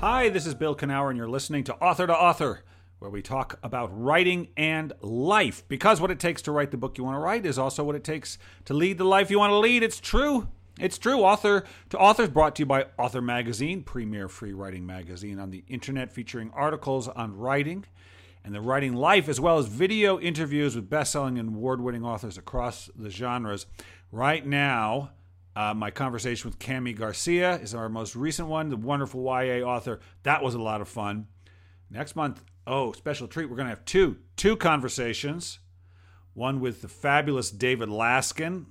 Hi, this is Bill Kenower, and you're listening to Author to Author, where we talk about writing and life. Because what it takes to write the book you want to write is also what it takes to lead the life you want to lead. It's true. It's true. Author to Author is brought to you by Author Magazine, premier free writing magazine on the internet featuring articles on writing and the writing life, as well as video interviews with best selling and award winning authors across the genres. Right now, uh, my conversation with Kami Garcia is our most recent one, the wonderful YA author. That was a lot of fun. Next month, oh, special treat. We're going to have two two conversations. One with the fabulous David Laskin,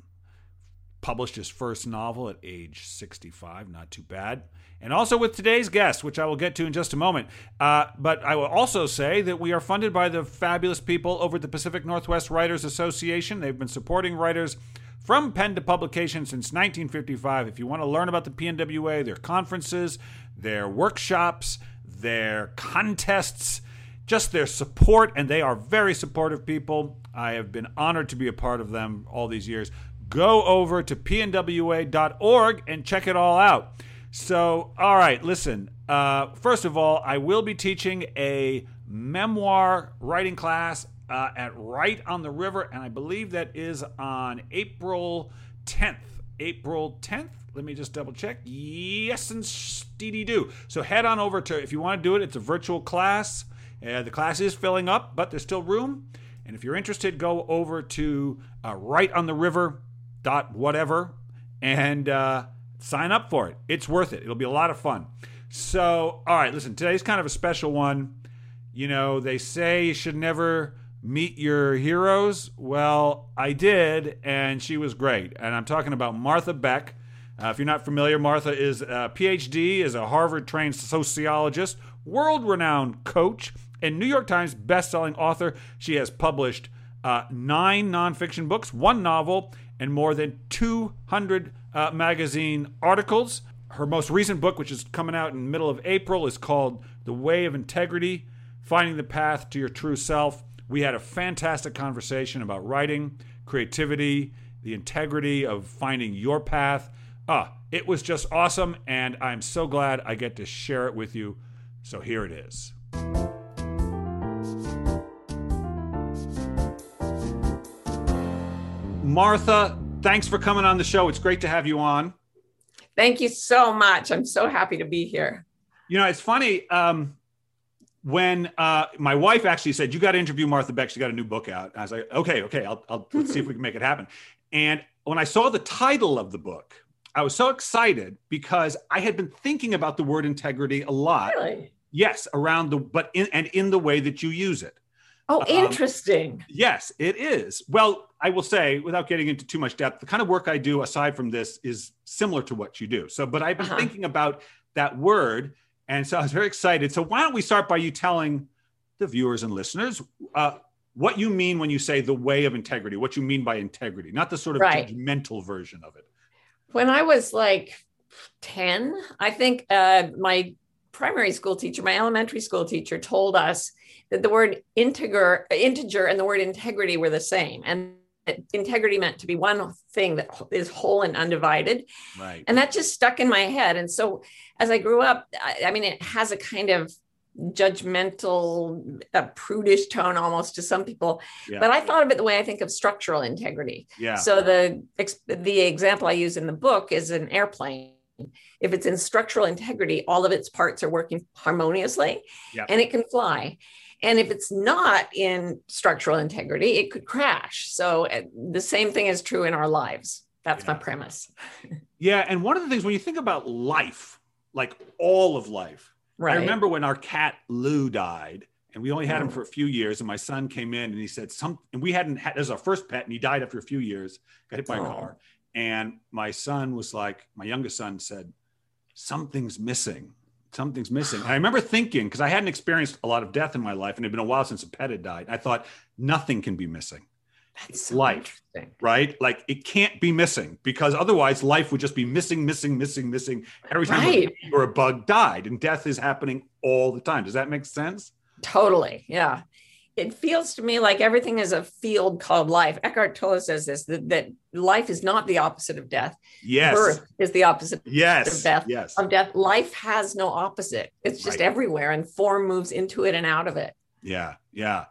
published his first novel at age 65, not too bad. And also with today's guest, which I will get to in just a moment. Uh, but I will also say that we are funded by the fabulous people over at the Pacific Northwest Writers Association. They've been supporting writers from pen to publication since 1955. If you want to learn about the PNWA, their conferences, their workshops, their contests, just their support, and they are very supportive people. I have been honored to be a part of them all these years. Go over to pnwa.org and check it all out. So, all right, listen. Uh, first of all, I will be teaching a memoir writing class uh, at Write on the River, and I believe that is on April 10th. April 10th. Let me just double check. Yes, and steedy do. So head on over to, if you want to do it, it's a virtual class. Uh, the class is filling up, but there's still room. And if you're interested, go over to uh, Write on the River dot whatever and uh, sign up for it. It's worth it. It'll be a lot of fun. So, all right, listen, today's kind of a special one. You know, they say you should never meet your heroes? Well, I did, and she was great. And I'm talking about Martha Beck. Uh, if you're not familiar, Martha is a PhD, is a Harvard-trained sociologist, world-renowned coach, and New York Times best-selling author. She has published uh, nine nonfiction books, one novel, and more than 200 uh, magazine articles. Her most recent book, which is coming out in the middle of April, is called The Way of Integrity: Finding the Path to Your True Self. We had a fantastic conversation about writing, creativity, the integrity of finding your path. Ah, it was just awesome, and I'm so glad I get to share it with you. So here it is. Martha, thanks for coming on the show. It's great to have you on. Thank you so much. I'm so happy to be here. You know, it's funny. Um, when uh, my wife actually said, "You got to interview Martha Beck. She got a new book out." I was like, "Okay, okay, I'll, I'll let's see if we can make it happen." And when I saw the title of the book, I was so excited because I had been thinking about the word integrity a lot. Really? Yes, around the but in and in the way that you use it. Oh, interesting. Um, yes, it is. Well, I will say, without getting into too much depth, the kind of work I do aside from this is similar to what you do. So, but I've been uh-huh. thinking about that word and so I was very excited. So why don't we start by you telling the viewers and listeners uh, what you mean when you say the way of integrity, what you mean by integrity, not the sort of right. judgmental version of it. When I was like 10, I think uh, my primary school teacher, my elementary school teacher told us that the word integer, integer and the word integrity were the same. And integrity meant to be one thing that is whole and undivided. Right. And that just stuck in my head. And so as I grew up, I, I mean, it has a kind of judgmental, a prudish tone almost to some people. Yeah. But I thought of it the way I think of structural integrity. Yeah. So the the example I use in the book is an airplane. If it's in structural integrity, all of its parts are working harmoniously, yeah. and it can fly. And if it's not in structural integrity, it could crash. So uh, the same thing is true in our lives. That's yeah. my premise. yeah. And one of the things when you think about life, like all of life, right. I remember when our cat Lou died and we only had him mm. for a few years. And my son came in and he said, Some, and we hadn't had, as our first pet, and he died after a few years, got hit by a oh. car. And my son was like, my youngest son said, Something's missing something's missing. And I remember thinking, because I hadn't experienced a lot of death in my life and it had been a while since a pet had died. I thought nothing can be missing. That's so life, right? Like it can't be missing because otherwise life would just be missing, missing, missing, missing every time right. a or a bug died. And death is happening all the time. Does that make sense? Totally. Yeah. It feels to me like everything is a field called life. Eckhart Tolle says this that, that life is not the opposite of death. Yes. Birth is the opposite yes. of death. Yes. Of death. Life has no opposite. It's just right. everywhere and form moves into it and out of it. Yeah. Yeah.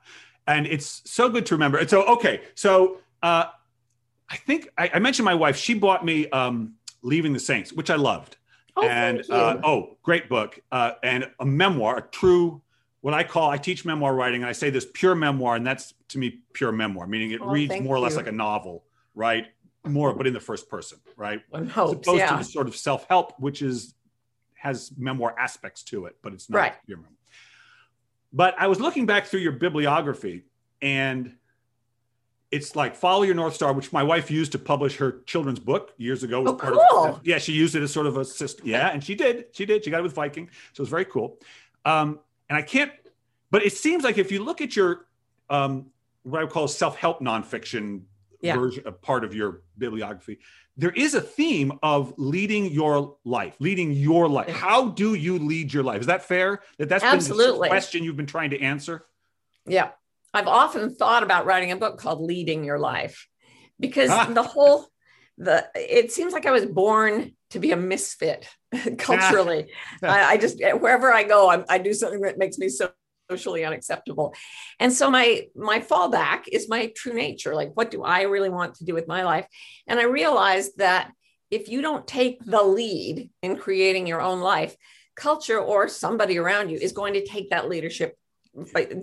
And it's so good to remember. And so, okay. So uh, I think I, I, mentioned my wife. She bought me um, Leaving the Saints, which I loved. Oh, and uh, oh, great book. Uh, and a memoir, a true what I call I teach memoir writing, and I say this pure memoir, and that's to me pure memoir, meaning it oh, reads more or less like a novel, right? More, but in the first person, right? One hopes, As opposed yeah. to the sort of self help, which is has memoir aspects to it, but it's not right. pure memoir. But I was looking back through your bibliography, and it's like follow your north star which my wife used to publish her children's book years ago oh, cool. Of, yeah she used it as sort of a system yeah and she did she did she got it with viking so it was very cool um, and I can't, but it seems like if you look at your, um, what I would call self-help nonfiction yeah. version, a part of your bibliography, there is a theme of leading your life, leading your life. How do you lead your life? Is that fair? That that's Absolutely. the question you've been trying to answer. Yeah, I've often thought about writing a book called "Leading Your Life," because ah. the whole the it seems like I was born to be a misfit culturally. I, I, just wherever I go, I, I do something that makes me so socially unacceptable. And so my my fallback is my true nature. Like what do i really want to do with my life? And i realized that if you don't take the lead in creating your own life culture or somebody around you is going to take that leadership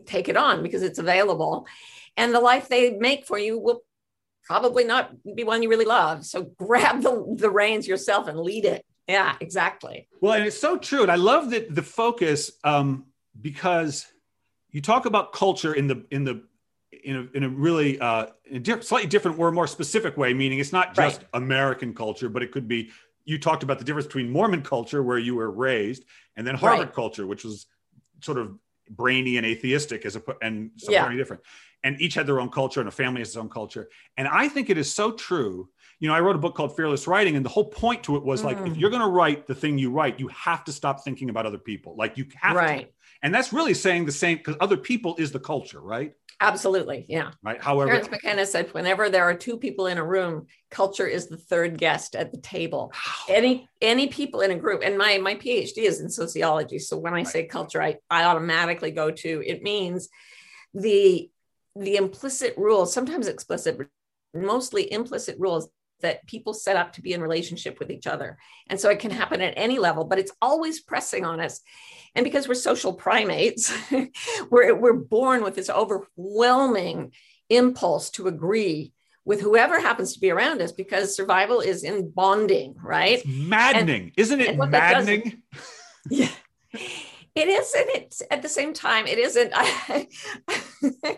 take it on because it's available. And the life they make for you will probably not be one you really love. So grab the, the reins yourself and lead it. Yeah, exactly. Well, and it's so true. And I love that the focus um, because you talk about culture in the in the in a, in a really uh, in a diff- slightly different or more specific way, meaning it's not just right. American culture, but it could be. You talked about the difference between Mormon culture, where you were raised, and then Harvard right. culture, which was sort of brainy and atheistic, as a and something yeah. very different and each had their own culture and a family has its own culture. And I think it is so true. You know, I wrote a book called Fearless Writing, and the whole point to it was mm. like, if mm. you're going to write the thing you write, you have to stop thinking about other people. Like you have right. to. And that's really saying the same because other people is the culture, right? Absolutely. Yeah. Right. However, Terence McKenna said, whenever there are two people in a room, culture is the third guest at the table. any any people in a group, and my my PhD is in sociology. So when I right. say culture, I, I automatically go to it means the the implicit rules, sometimes explicit, but mostly implicit rules that people set up to be in relationship with each other. And so it can happen at any level, but it's always pressing on us. And because we're social primates, we're, we're born with this overwhelming impulse to agree with whoever happens to be around us because survival is in bonding, right? It's maddening. And, Isn't it maddening? yeah. It is, and it's at the same time, it isn't.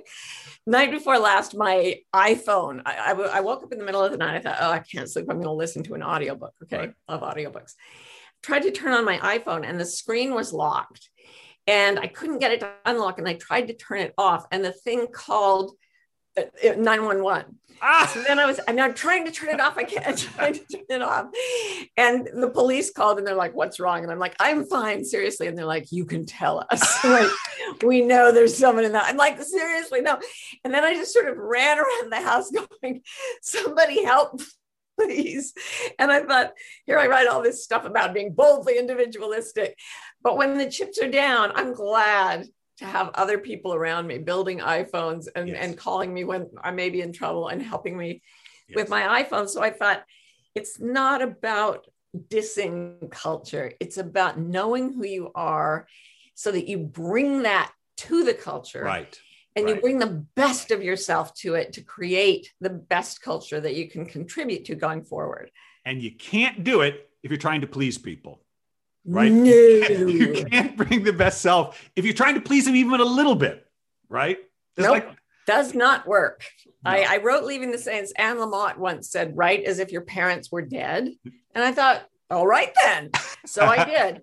night before last, my iPhone, I, I, I, woke up in the middle of the night. I thought, oh, I can't sleep. I'm going to listen to an audiobook. Okay. Right. Love audiobooks. Tried to turn on my iPhone and the screen was locked and I couldn't get it to unlock. And I tried to turn it off and the thing called 911. Ah. So then I was, I'm not trying to turn it off. I can't, trying to turn it off. And the police called and they're like, what's wrong? And I'm like, I'm fine, seriously. And they're like, you can tell us. like, we know there's someone in that. I'm like, seriously, no. And then I just sort of ran around the house going, somebody help, please. And I thought, here I write all this stuff about being boldly individualistic. But when the chips are down, I'm glad to have other people around me building iPhones and, yes. and calling me when I may be in trouble and helping me yes. with my iPhone. So I thought it's not about dissing culture, it's about knowing who you are so that you bring that to the culture. Right. And right. you bring the best of yourself to it to create the best culture that you can contribute to going forward. And you can't do it if you're trying to please people right? No. You, can't, you, can't, bring the best self if you're trying to please them even a little bit, right? It's nope. Like, does not work. No. I, I, wrote Leaving the Saints. Anne Lamott once said, "Write as if your parents were dead," and I thought, "All right then." So I did.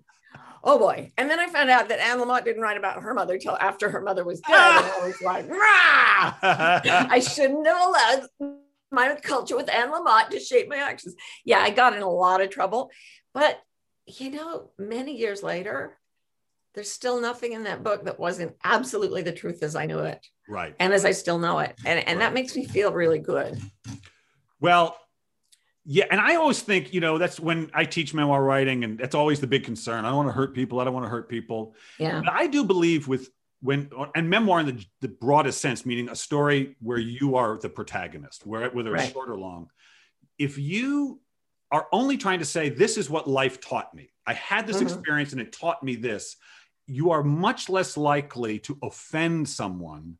oh boy! And then I found out that Anne Lamott didn't write about her mother till after her mother was dead, and I was like, Rah! I shouldn't have allowed my culture with Anne Lamott to shape my actions. Yeah, I got in a lot of trouble, but you know, many years later, there's still nothing in that book that wasn't absolutely the truth as I knew it. Right. And as I still know it. And, and right. that makes me feel really good. Well, yeah. And I always think, you know, that's when I teach memoir writing, and that's always the big concern. I don't want to hurt people. I don't want to hurt people. Yeah. But I do believe with when, and memoir in the, the broadest sense, meaning a story where you are the protagonist, where, whether right. it's short or long. If you are only trying to say, this is what life taught me, I had this mm-hmm. experience and it taught me this you are much less likely to offend someone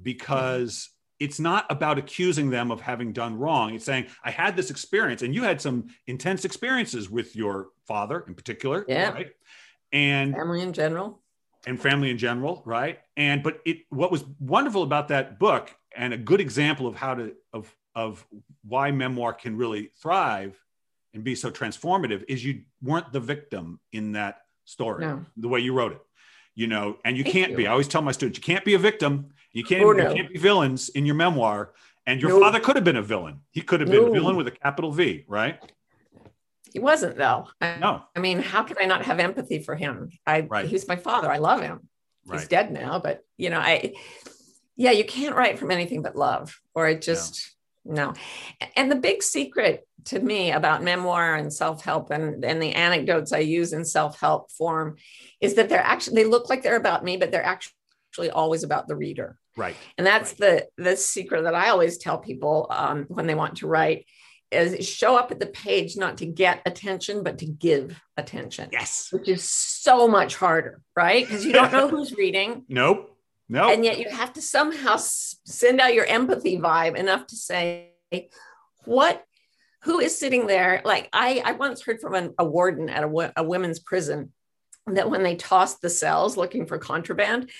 because it's not about accusing them of having done wrong. It's saying, I had this experience, and you had some intense experiences with your father in particular. Yeah. Right. And family in general. And family in general, right? And but it what was wonderful about that book and a good example of how to of of why memoir can really thrive and be so transformative is you weren't the victim in that story no. the way you wrote it you know and you Thank can't you. be i always tell my students you can't be a victim. You can't, oh, no. you can't be villains in your memoir. And your no. father could have been a villain. He could have been a villain with a capital v right? He wasn't though. I, no. I mean how can i not have empathy for him? I right. he's my father. I love him. He's dead now but you know i yeah you can't write from anything but love or it just no. And the big secret to me about memoir and self-help and, and the anecdotes I use in self-help form is that they're actually they look like they're about me, but they're actually always about the reader. Right. And that's right. the the secret that I always tell people um, when they want to write is show up at the page not to get attention but to give attention. Yes. Which is so much harder, right? Because you don't know who's reading. Nope. No. And yet you have to somehow send out your empathy vibe enough to say, what, who is sitting there? Like I, I once heard from an, a warden at a, a women's prison that when they tossed the cells looking for contraband,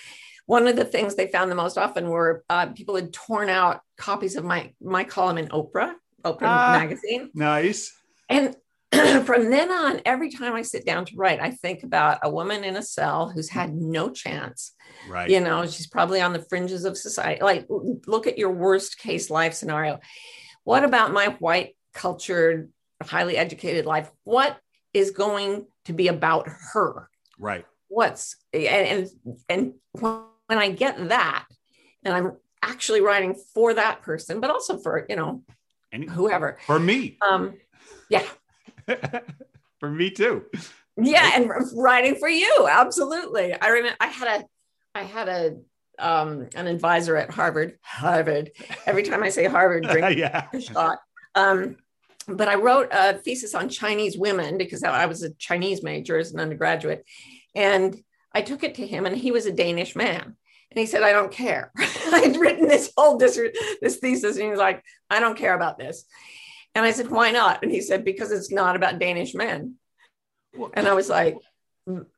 one of the things they found the most often were uh, people had torn out copies of my my column in Oprah, Oprah ah, magazine. Nice. And from then on, every time I sit down to write, I think about a woman in a cell who's had no chance. Right. You know, she's probably on the fringes of society. Like, look at your worst case life scenario. What about my white, cultured, highly educated life? What is going to be about her? Right. What's and and, and when I get that, and I'm actually writing for that person, but also for you know, Any, whoever. For me. Um, yeah for me too. Yeah, and writing for you, absolutely. I remember I had a, I had a um, an advisor at Harvard. Harvard. Every time I say Harvard, drink yeah. a shot. Um, but I wrote a thesis on Chinese women because I was a Chinese major as an undergraduate, and I took it to him, and he was a Danish man. And he said, I don't care. I'd written this whole dis- this thesis, and he was like, I don't care about this. And I said, why not? And he said, because it's not about Danish men. And I was like,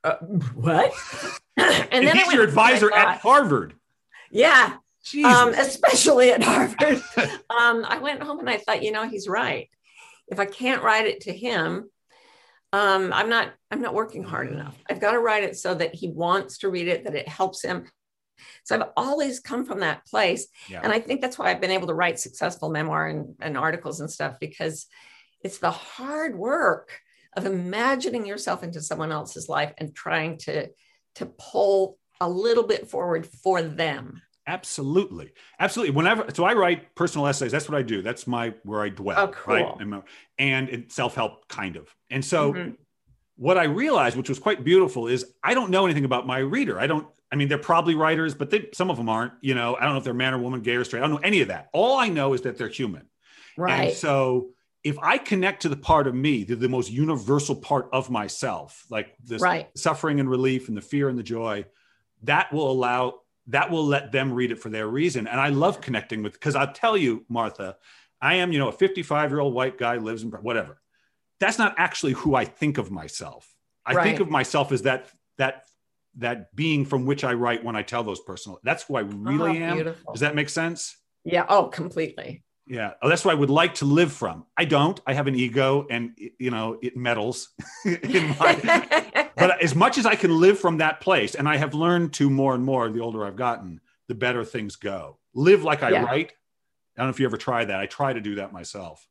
uh, what? and, and then he's your advisor at Harvard. Yeah. Um, especially at Harvard. um, I went home and I thought, you know, he's right. If I can't write it to him, um, I'm not I'm not working hard enough. I've got to write it so that he wants to read it, that it helps him, so I've always come from that place. Yeah. And I think that's why I've been able to write successful memoir and, and articles and stuff because it's the hard work of imagining yourself into someone else's life and trying to to pull a little bit forward for them absolutely absolutely whenever so i write personal essays that's what i do that's my where i dwell oh, cool. right and, and self-help kind of and so mm-hmm. what i realized which was quite beautiful is i don't know anything about my reader i don't I mean, they're probably writers, but they, some of them aren't. You know, I don't know if they're man or woman, gay or straight. I don't know any of that. All I know is that they're human. Right. And so if I connect to the part of me, the, the most universal part of myself, like this right. suffering and relief and the fear and the joy, that will allow that will let them read it for their reason. And I love connecting with because I'll tell you, Martha, I am, you know, a 55 year old white guy lives in whatever. That's not actually who I think of myself. I right. think of myself as that that that being from which I write when I tell those personal. That's who I ah, really oh, am. Beautiful. Does that make sense? Yeah. Oh, completely. Yeah. Oh, that's what I would like to live from. I don't. I have an ego, and you know it meddles. In my, but as much as I can live from that place, and I have learned to more and more the older I've gotten, the better things go. Live like I yeah. write. I don't know if you ever try that. I try to do that myself.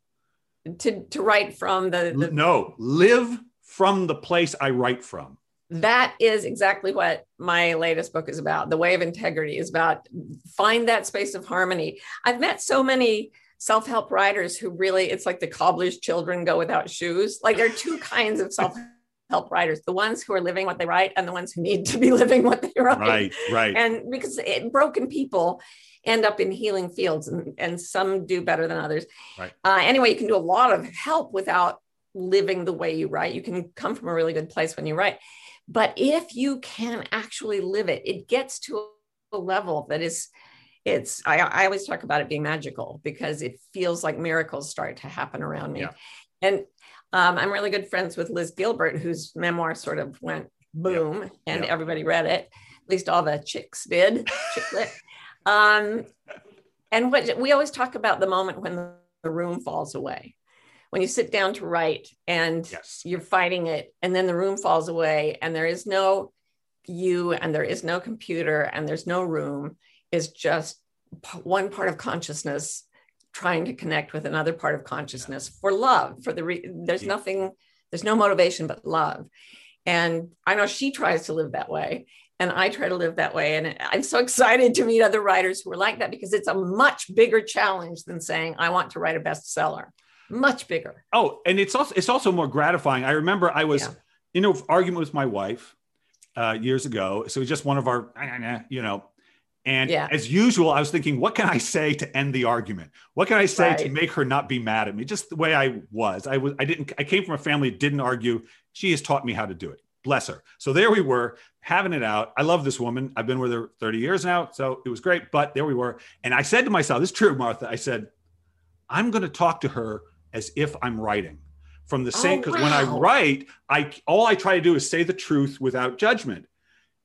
To to write from the, the... no live from the place I write from. That is exactly what my latest book is about. The Way of Integrity is about find that space of harmony. I've met so many self-help writers who really it's like the cobbler's children go without shoes. Like there are two kinds of self help writers the ones who are living what they write and the ones who need to be living what they write right right and because it, broken people end up in healing fields and, and some do better than others right. Uh, anyway you can do a lot of help without living the way you write you can come from a really good place when you write but if you can actually live it it gets to a level that is it's I, I always talk about it being magical because it feels like miracles start to happen around me yeah. and um, I'm really good friends with Liz Gilbert, whose memoir sort of went boom yep. and yep. everybody read it. At least all the chicks did. um, and what we always talk about the moment when the room falls away. When you sit down to write and yes. you're fighting it, and then the room falls away, and there is no you, and there is no computer, and there's no room, is just one part of consciousness trying to connect with another part of consciousness for love for the re- there's nothing there's no motivation but love. And i know she tries to live that way and i try to live that way and i'm so excited to meet other writers who are like that because it's a much bigger challenge than saying i want to write a bestseller much bigger oh and it's also it's also more gratifying i remember i was yeah. in an argument with my wife uh, years ago so it was just one of our you know and yeah. as usual, I was thinking, what can I say to end the argument? What can I say right. to make her not be mad at me? Just the way I was. I was I didn't I came from a family that didn't argue. She has taught me how to do it. Bless her. So there we were, having it out. I love this woman. I've been with her 30 years now. So it was great. But there we were. And I said to myself, this is true, Martha. I said, I'm going to talk to her as if I'm writing from the same because oh, wow. when I write, I all I try to do is say the truth without judgment.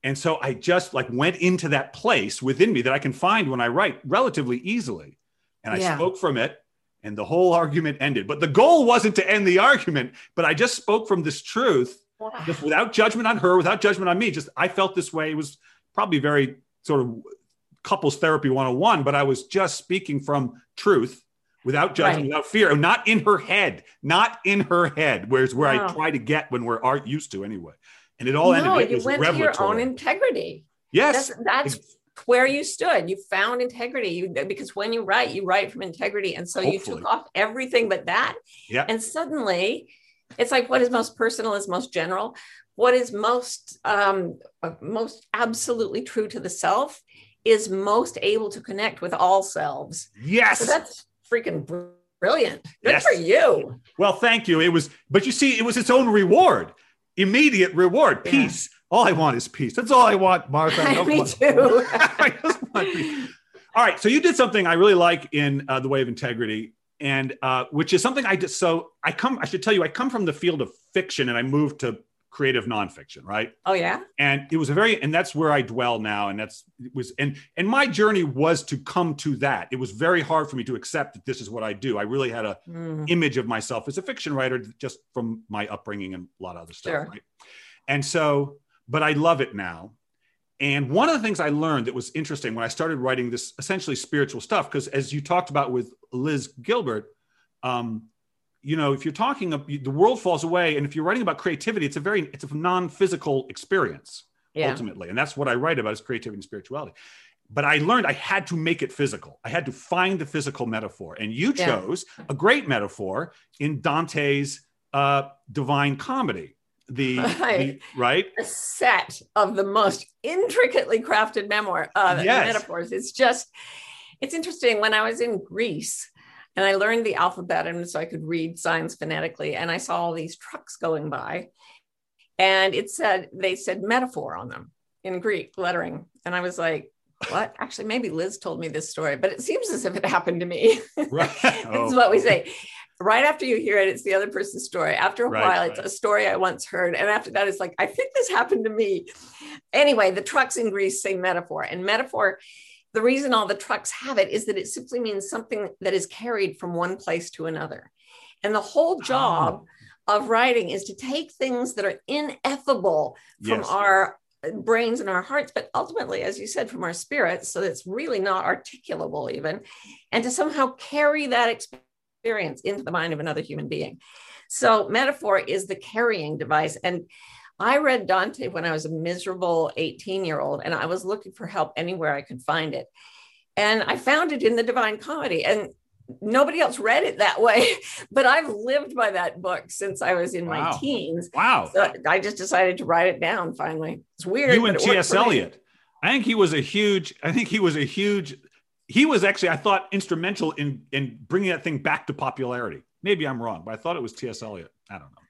And so I just like went into that place within me that I can find when I write relatively easily. And I yeah. spoke from it and the whole argument ended. But the goal wasn't to end the argument, but I just spoke from this truth just without judgment on her, without judgment on me. Just I felt this way. It was probably very sort of couples therapy 101, but I was just speaking from truth without judgment, right. without fear, not in her head, not in her head, whereas where wow. I try to get when we're art used to anyway and it all no, ended. you went revelatory. to your own integrity. Yes, that's, that's where you stood. You found integrity. You because when you write, you write from integrity, and so Hopefully. you took off everything but that. Yeah, and suddenly, it's like what is most personal is most general. What is most um, most absolutely true to the self is most able to connect with all selves. Yes, so that's freaking brilliant. Good yes. for you. Well, thank you. It was, but you see, it was its own reward immediate reward, peace. All I want is peace. That's all I want, Martha. I Me want, too. I just want peace. All right, so you did something I really like in uh, the way of integrity, and uh, which is something I did. So I come. I should tell you, I come from the field of fiction, and I moved to creative nonfiction, right? Oh yeah. And it was a very, and that's where I dwell now. And that's it was, and and my journey was to come to that. It was very hard for me to accept that this is what I do. I really had a mm. image of myself as a fiction writer just from my upbringing and a lot of other stuff, sure. right? And so, but I love it now. And one of the things I learned that was interesting when I started writing this essentially spiritual stuff, because as you talked about with Liz Gilbert, um, you know, if you're talking, the world falls away, and if you're writing about creativity, it's a very, it's a non-physical experience yeah. ultimately, and that's what I write about is creativity and spirituality. But I learned I had to make it physical. I had to find the physical metaphor, and you chose yeah. a great metaphor in Dante's uh, Divine Comedy. The right. the right, a set of the most intricately crafted memoir uh, yes. metaphors. It's just, it's interesting. When I was in Greece and I learned the alphabet, and so I could read signs phonetically. And I saw all these trucks going by, and it said they said metaphor on them in Greek lettering, and I was like, "What?" Actually, maybe Liz told me this story, but it seems as if it happened to me. Right. this oh. is what we say. Right after you hear it, it's the other person's story. After a right, while, it's a story I once heard. And after that, it's like, I think this happened to me. Anyway, the trucks in Greece say metaphor. And metaphor the reason all the trucks have it is that it simply means something that is carried from one place to another. And the whole ah. job oh. of writing is to take things that are ineffable from yes. our brains and our hearts, but ultimately, as you said, from our spirits, so it's really not articulable even, and to somehow carry that experience into the mind of another human being. So, metaphor is the carrying device. And I read Dante when I was a miserable 18 year old, and I was looking for help anywhere I could find it. And I found it in the Divine Comedy. And nobody else read it that way, but I've lived by that book since I was in wow. my teens. Wow. So I just decided to write it down finally. It's weird. You and T.S. Eliot. I think he was a huge, I think he was a huge, he was actually, I thought, instrumental in, in bringing that thing back to popularity. Maybe I'm wrong, but I thought it was T.S. Eliot. I don't know.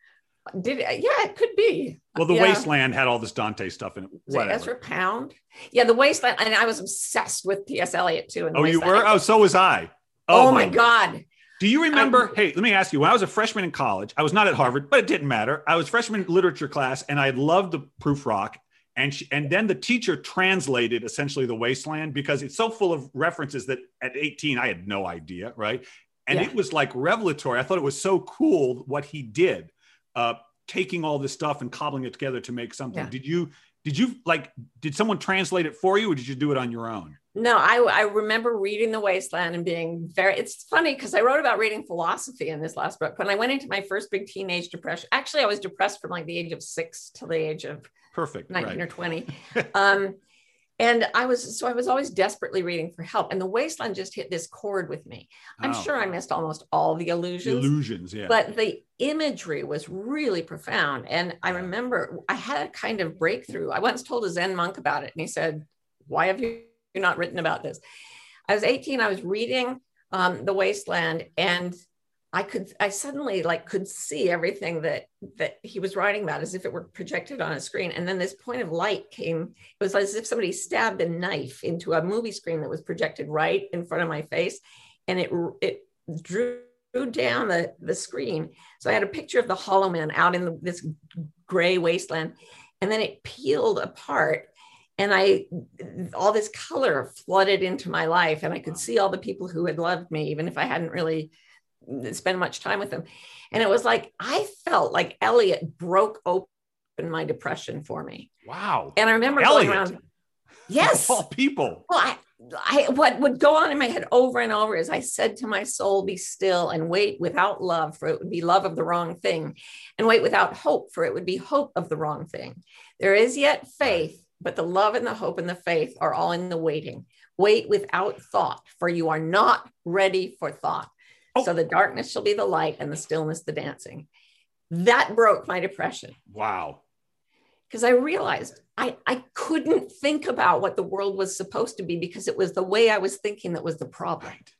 Did yeah, it could be. Well, the yeah. Wasteland had all this Dante stuff in it. Whatever. It Ezra Pound. Yeah, the Wasteland, and I was obsessed with T.S. Eliot too. oh, you were? Oh, so was I. Oh, oh my God. Do you remember? hey, let me ask you. When I was a freshman in college, I was not at Harvard, but it didn't matter. I was freshman literature class, and I loved the Prufrock, And she, and then the teacher translated essentially the Wasteland because it's so full of references that at 18 I had no idea, right? And yeah. it was like revelatory. I thought it was so cool what he did, uh, taking all this stuff and cobbling it together to make something. Yeah. Did you did you like did someone translate it for you, or did you do it on your own? No, I, I remember reading The Wasteland and being very, it's funny because I wrote about reading philosophy in this last book. When I went into my first big teenage depression, actually, I was depressed from like the age of six till the age of perfect 19 right. or 20. um, and I was, so I was always desperately reading for help. And The Wasteland just hit this chord with me. I'm oh. sure I missed almost all the illusions. Illusions, yeah. But the imagery was really profound. And I remember I had a kind of breakthrough. I once told a Zen monk about it, and he said, Why have you not written about this. I was 18. I was reading um, The Wasteland, and I could I suddenly like could see everything that that he was writing about as if it were projected on a screen. And then this point of light came. It was as if somebody stabbed a knife into a movie screen that was projected right in front of my face, and it it drew down the, the screen. So I had a picture of the Hollow Man out in the, this gray wasteland, and then it peeled apart and I, all this color flooded into my life, and I could see all the people who had loved me, even if I hadn't really spent much time with them. And it was like I felt like Eliot broke open my depression for me. Wow! And I remember Eliot. going around. Yes, all people. Well, I, I, what would go on in my head over and over is I said to my soul, Be still and wait without love, for it would be love of the wrong thing, and wait without hope, for it would be hope of the wrong thing. There is yet faith but the love and the hope and the faith are all in the waiting. Wait without thought, for you are not ready for thought. Oh. So the darkness shall be the light and the stillness the dancing. That broke my depression. Wow. Because I realized I, I couldn't think about what the world was supposed to be because it was the way I was thinking that was the problem. Right.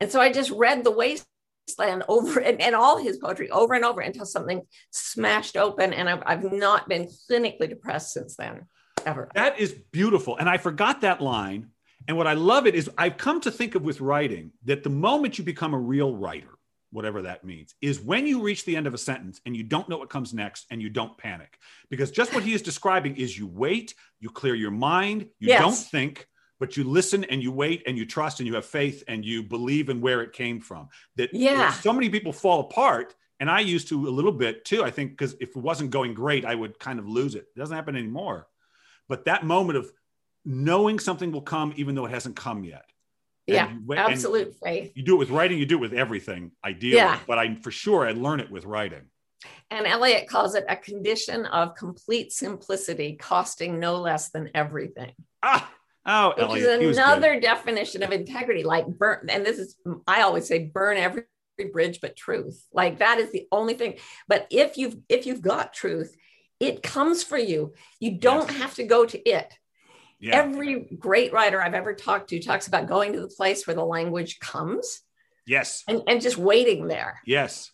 And so I just read The Wasteland over and, and all his poetry over and over until something smashed open. And I've, I've not been clinically depressed since then ever. That is beautiful. And I forgot that line. And what I love it is I've come to think of with writing that the moment you become a real writer, whatever that means, is when you reach the end of a sentence and you don't know what comes next and you don't panic. Because just what he is describing is you wait, you clear your mind, you yes. don't think, but you listen and you wait and you trust and you have faith and you believe in where it came from. That yeah. so many people fall apart. And I used to a little bit too, I think, because if it wasn't going great, I would kind of lose it. It doesn't happen anymore. But that moment of knowing something will come even though it hasn't come yet. Yeah, you, absolute faith. You do it with writing, you do it with everything, ideally. Yeah. But I for sure I learn it with writing. And Eliot calls it a condition of complete simplicity, costing no less than everything. Ah, oh, which Eliot, is another definition of integrity. Like burn, and this is I always say burn every bridge but truth. Like that is the only thing. But if you've if you've got truth, it comes for you. You don't yes. have to go to it. Yeah. Every great writer I've ever talked to talks about going to the place where the language comes. Yes. And, and just waiting there. Yes.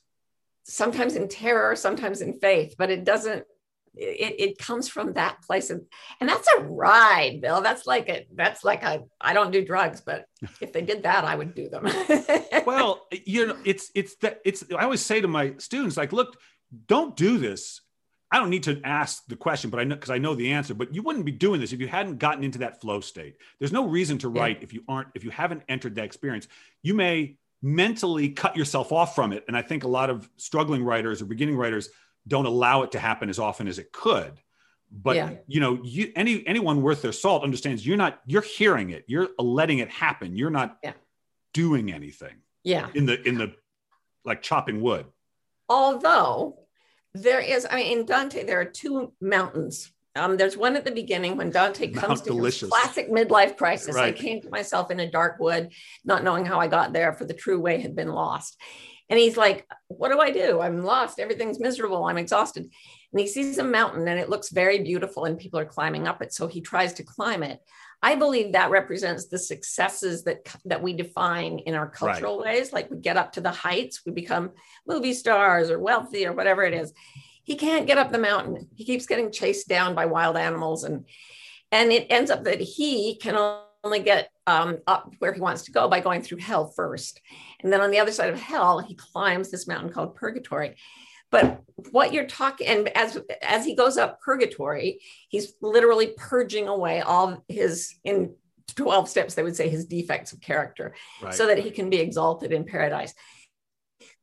Sometimes in terror, sometimes in faith, but it doesn't, it, it comes from that place. And, and that's a ride, Bill. That's like a, that's like a, I don't do drugs, but if they did that, I would do them. well, you know, it's, it's that it's, I always say to my students, like, look, don't do this I don't need to ask the question, but I know because I know the answer. But you wouldn't be doing this if you hadn't gotten into that flow state. There's no reason to write yeah. if you aren't if you haven't entered that experience. You may mentally cut yourself off from it, and I think a lot of struggling writers or beginning writers don't allow it to happen as often as it could. But yeah. you know, you any anyone worth their salt understands you're not you're hearing it, you're letting it happen. You're not yeah. doing anything. Yeah. In the in the like chopping wood. Although There is, I mean, in Dante, there are two mountains. Um, there's one at the beginning when Dante comes to delicious. classic midlife crisis. Right. I came to myself in a dark wood, not knowing how I got there, for the true way had been lost. And he's like, What do I do? I'm lost. Everything's miserable. I'm exhausted. And he sees a mountain and it looks very beautiful and people are climbing up it. So he tries to climb it. I believe that represents the successes that that we define in our cultural right. ways. Like we get up to the heights, we become movie stars or wealthy or whatever it is. He can't get up the mountain. He keeps getting chased down by wild animals, and and it ends up that he can only get um, up where he wants to go by going through hell first, and then on the other side of hell, he climbs this mountain called purgatory. But what you're talking, and as as he goes up purgatory, he's literally purging away all his in 12 steps, they would say his defects of character, right. so that he can be exalted in paradise.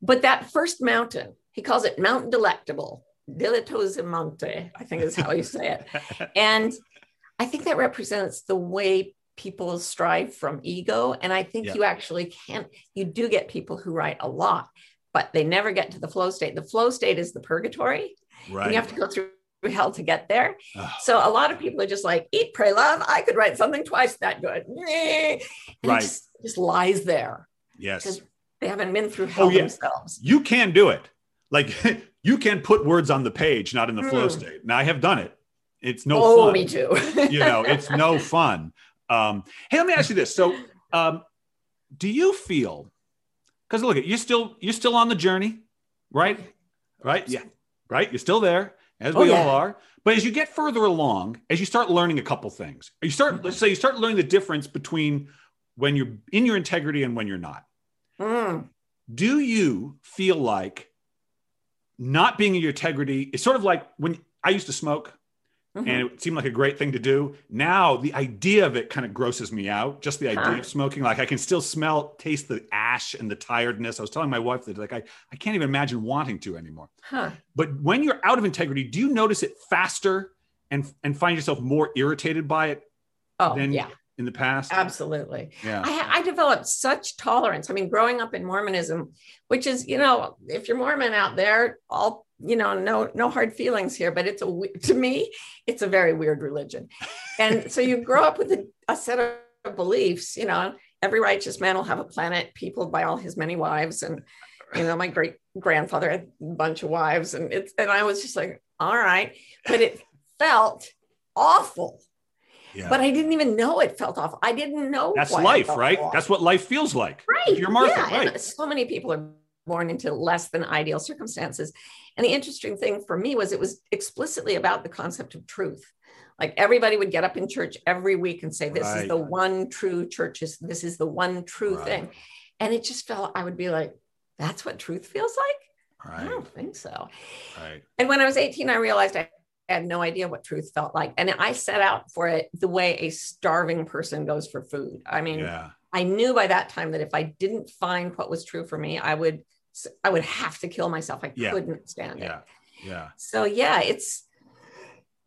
But that first mountain, he calls it Mount Delectable, Dilettoso I think is how you say it. and I think that represents the way people strive from ego. And I think yeah. you actually can't, you do get people who write a lot, but they never get to the flow state. The flow state is the purgatory. Right. And you have to go through hell to get there. Oh. So a lot of people are just like, eat, pray, love. I could write something twice that good. And right. Just, just, lies there. Yes. They haven't been through hell oh, yeah. themselves. You can do it. Like you can put words on the page, not in the mm. flow hmm. state. Now I have done it. It's no oh, fun. me too. you know, it's no fun. Um, hey, let me ask you this. So, um, do you feel because look, at you're still you're still on the journey, right? Right? Yeah. Right? You're still there, as we oh, yeah. all are. But as you get further along, as you start learning a couple things, you start, let's say you start learning the difference between when you're in your integrity and when you're not. Mm. Do you feel like not being in your integrity is sort of like when I used to smoke Mm-hmm. and it seemed like a great thing to do. Now the idea of it kind of grosses me out. Just the idea huh. of smoking, like I can still smell, taste the ash and the tiredness. I was telling my wife that like I, I can't even imagine wanting to anymore. Huh. But when you're out of integrity, do you notice it faster and and find yourself more irritated by it? Oh than yeah. In the past, absolutely. Yeah, I, I developed such tolerance. I mean, growing up in Mormonism, which is, you know, if you're Mormon out there, all you know no no hard feelings here but it's a to me it's a very weird religion and so you grow up with a, a, set of beliefs you know every righteous man will have a planet peopled by all his many wives and you know my great grandfather had a bunch of wives and it's and i was just like all right but it felt awful yeah. But I didn't even know it felt awful. I didn't know. That's life, right? Awful. That's what life feels like. Right. You're Martha, yeah. right. So many people are born into less than ideal circumstances. And the interesting thing for me was it was explicitly about the concept of truth. Like everybody would get up in church every week and say, This right. is the one true church, is this is the one true right. thing. And it just felt, I would be like, That's what truth feels like? Right. I don't think so. Right. And when I was 18, I realized I had no idea what truth felt like. And I set out for it the way a starving person goes for food. I mean, yeah. I knew by that time that if I didn't find what was true for me, I would I would have to kill myself. I yeah. couldn't stand yeah. it. Yeah. So yeah, it's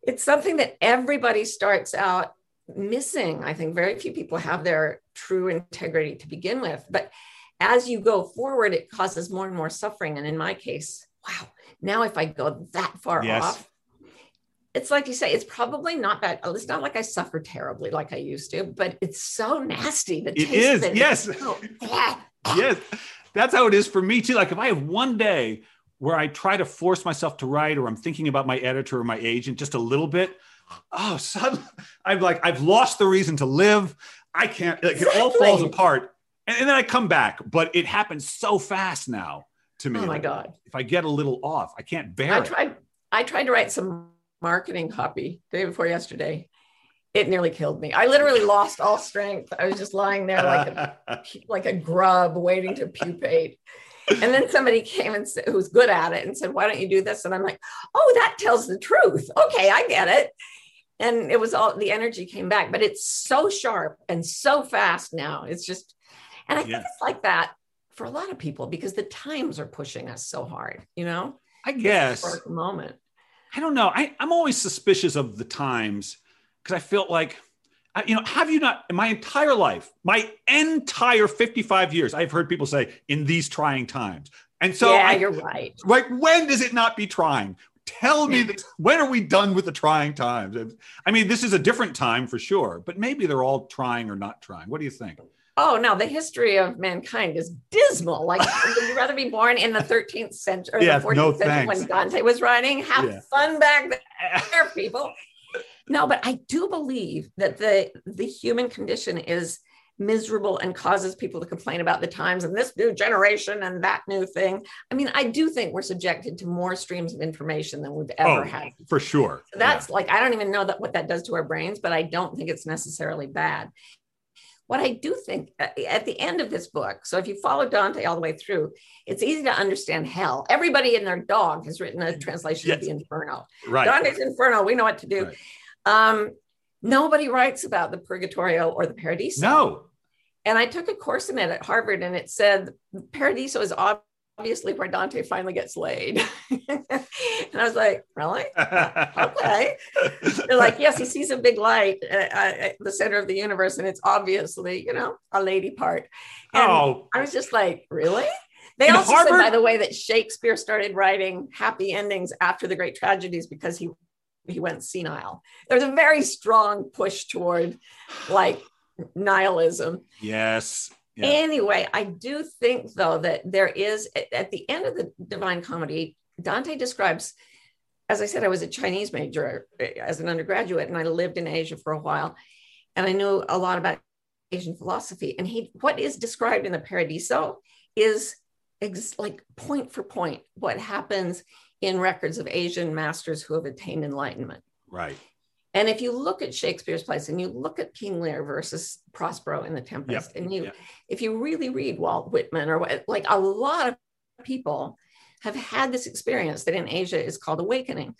it's something that everybody starts out missing. I think very few people have their true integrity to begin with, but as you go forward, it causes more and more suffering. And in my case, wow, now if I go that far yes. off, it's like you say, it's probably not that. It's not like I suffer terribly like I used to, but it's so nasty. The it is. Yes. So, yes that's how it is for me too. Like if I have one day where I try to force myself to write, or I'm thinking about my editor or my agent just a little bit, oh, suddenly I'm like, I've lost the reason to live. I can't. Like, exactly. It all falls apart, and, and, then I come back. But it happens so fast now to me. Oh my god! If I get a little off, I can't bear I it. tried. I tried to write some marketing copy day before yesterday, it nearly killed me. I literally lost all strength. I was just lying there like a, like a grub waiting to pupate. And then somebody came and said, who was good at it and said, why don't you do this? And I'm like, oh, that tells the truth. Okay, I get it. And it was all the energy came back, but it's so sharp and so fast now. It's just, and I yeah. think it's like that for a lot of people because the times are pushing us so hard, you know? I guess. Moment. I don't know. I, I'm always suspicious of the times because I felt like, you know, have you not in my entire life, my entire 55 years, I've heard people say in these trying times. And so, yeah, I, you're right. Like, When does it not be trying? Tell me that, when are we done with the trying times? I mean, this is a different time for sure, but maybe they're all trying or not trying. What do you think? Oh no, the history of mankind is dismal. Like, would you rather be born in the 13th century or yeah, the 14th no century when Dante was writing? Have yeah. fun back there, people. No, but I do believe that the the human condition is miserable and causes people to complain about the times and this new generation and that new thing. I mean, I do think we're subjected to more streams of information than we've ever oh, had. For sure. So that's yeah. like I don't even know that what that does to our brains, but I don't think it's necessarily bad. What I do think uh, at the end of this book, so if you follow Dante all the way through, it's easy to understand hell. Everybody and their dog has written a translation yes. of the Inferno. Right. Dante's Inferno, we know what to do. Right. Um, nobody writes about the Purgatorio or the Paradiso. No. And I took a course in it at Harvard, and it said Paradiso is obviously where Dante finally gets laid. and I was like, really? okay. They're like, yes, he sees a big light at, at, the center of the universe, and it's obviously, you know, a lady part. And oh. I was just like, really? They In also Harvard? said, by the way, that Shakespeare started writing happy endings after the great tragedies because he he went senile. There's a very strong push toward like nihilism. Yes. Yeah. Anyway, I do think though that there is at the end of the Divine Comedy, Dante describes, as I said, I was a Chinese major eh, as an undergraduate, and I lived in Asia for a while, and I knew a lot about Asian philosophy. And he, what is described in the Paradiso, is ex- like point for point what happens in records of Asian masters who have attained enlightenment. Right. And if you look at Shakespeare's plays and you look at King Lear versus Prospero in The Tempest, yep. and you, yep. if you really read Walt Whitman or like a lot of people have had this experience that in Asia is called awakening.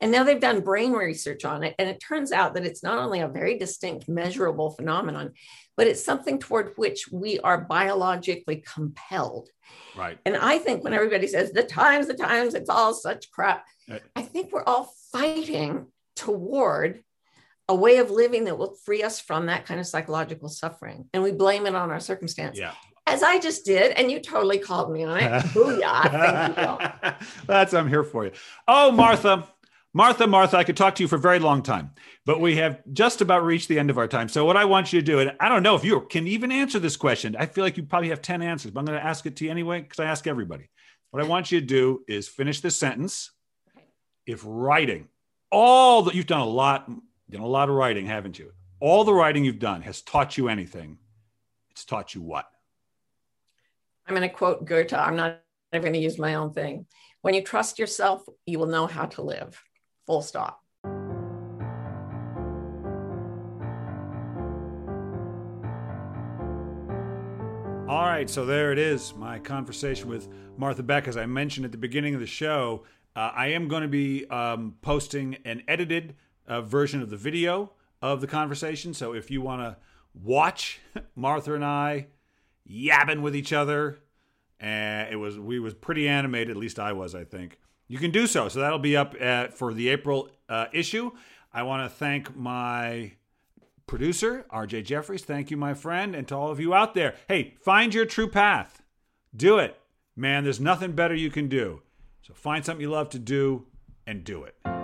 And now they've done brain research on it. And it turns out that it's not only a very distinct, measurable phenomenon, but it's something toward which we are biologically compelled. Right. And I think when everybody says the times, the times, it's all such crap, right. I think we're all fighting toward a way of living that will free us from that kind of psychological suffering. And we blame it on our circumstance. Yeah. As I just did, and you totally called me on it. Booyah. That's I'm here for you. Oh, Martha. Martha, Martha, I could talk to you for a very long time, but we have just about reached the end of our time. So, what I want you to do, and I don't know if you can even answer this question. I feel like you probably have 10 answers, but I'm going to ask it to you anyway because I ask everybody. What I want you to do is finish this sentence. If writing all that you've done a lot, done a lot of writing, haven't you? All the writing you've done has taught you anything. It's taught you what? I'm going to quote Goethe. I'm not I'm going to use my own thing. When you trust yourself, you will know how to live. Full stop. All right, so there it is, my conversation with Martha Beck. As I mentioned at the beginning of the show, uh, I am going to be um, posting an edited uh, version of the video of the conversation. So if you want to watch Martha and I yabbing with each other, and uh, it was we was pretty animated. At least I was, I think. You can do so. So that'll be up at, for the April uh, issue. I want to thank my producer, RJ Jeffries. Thank you, my friend, and to all of you out there. Hey, find your true path. Do it. Man, there's nothing better you can do. So find something you love to do and do it.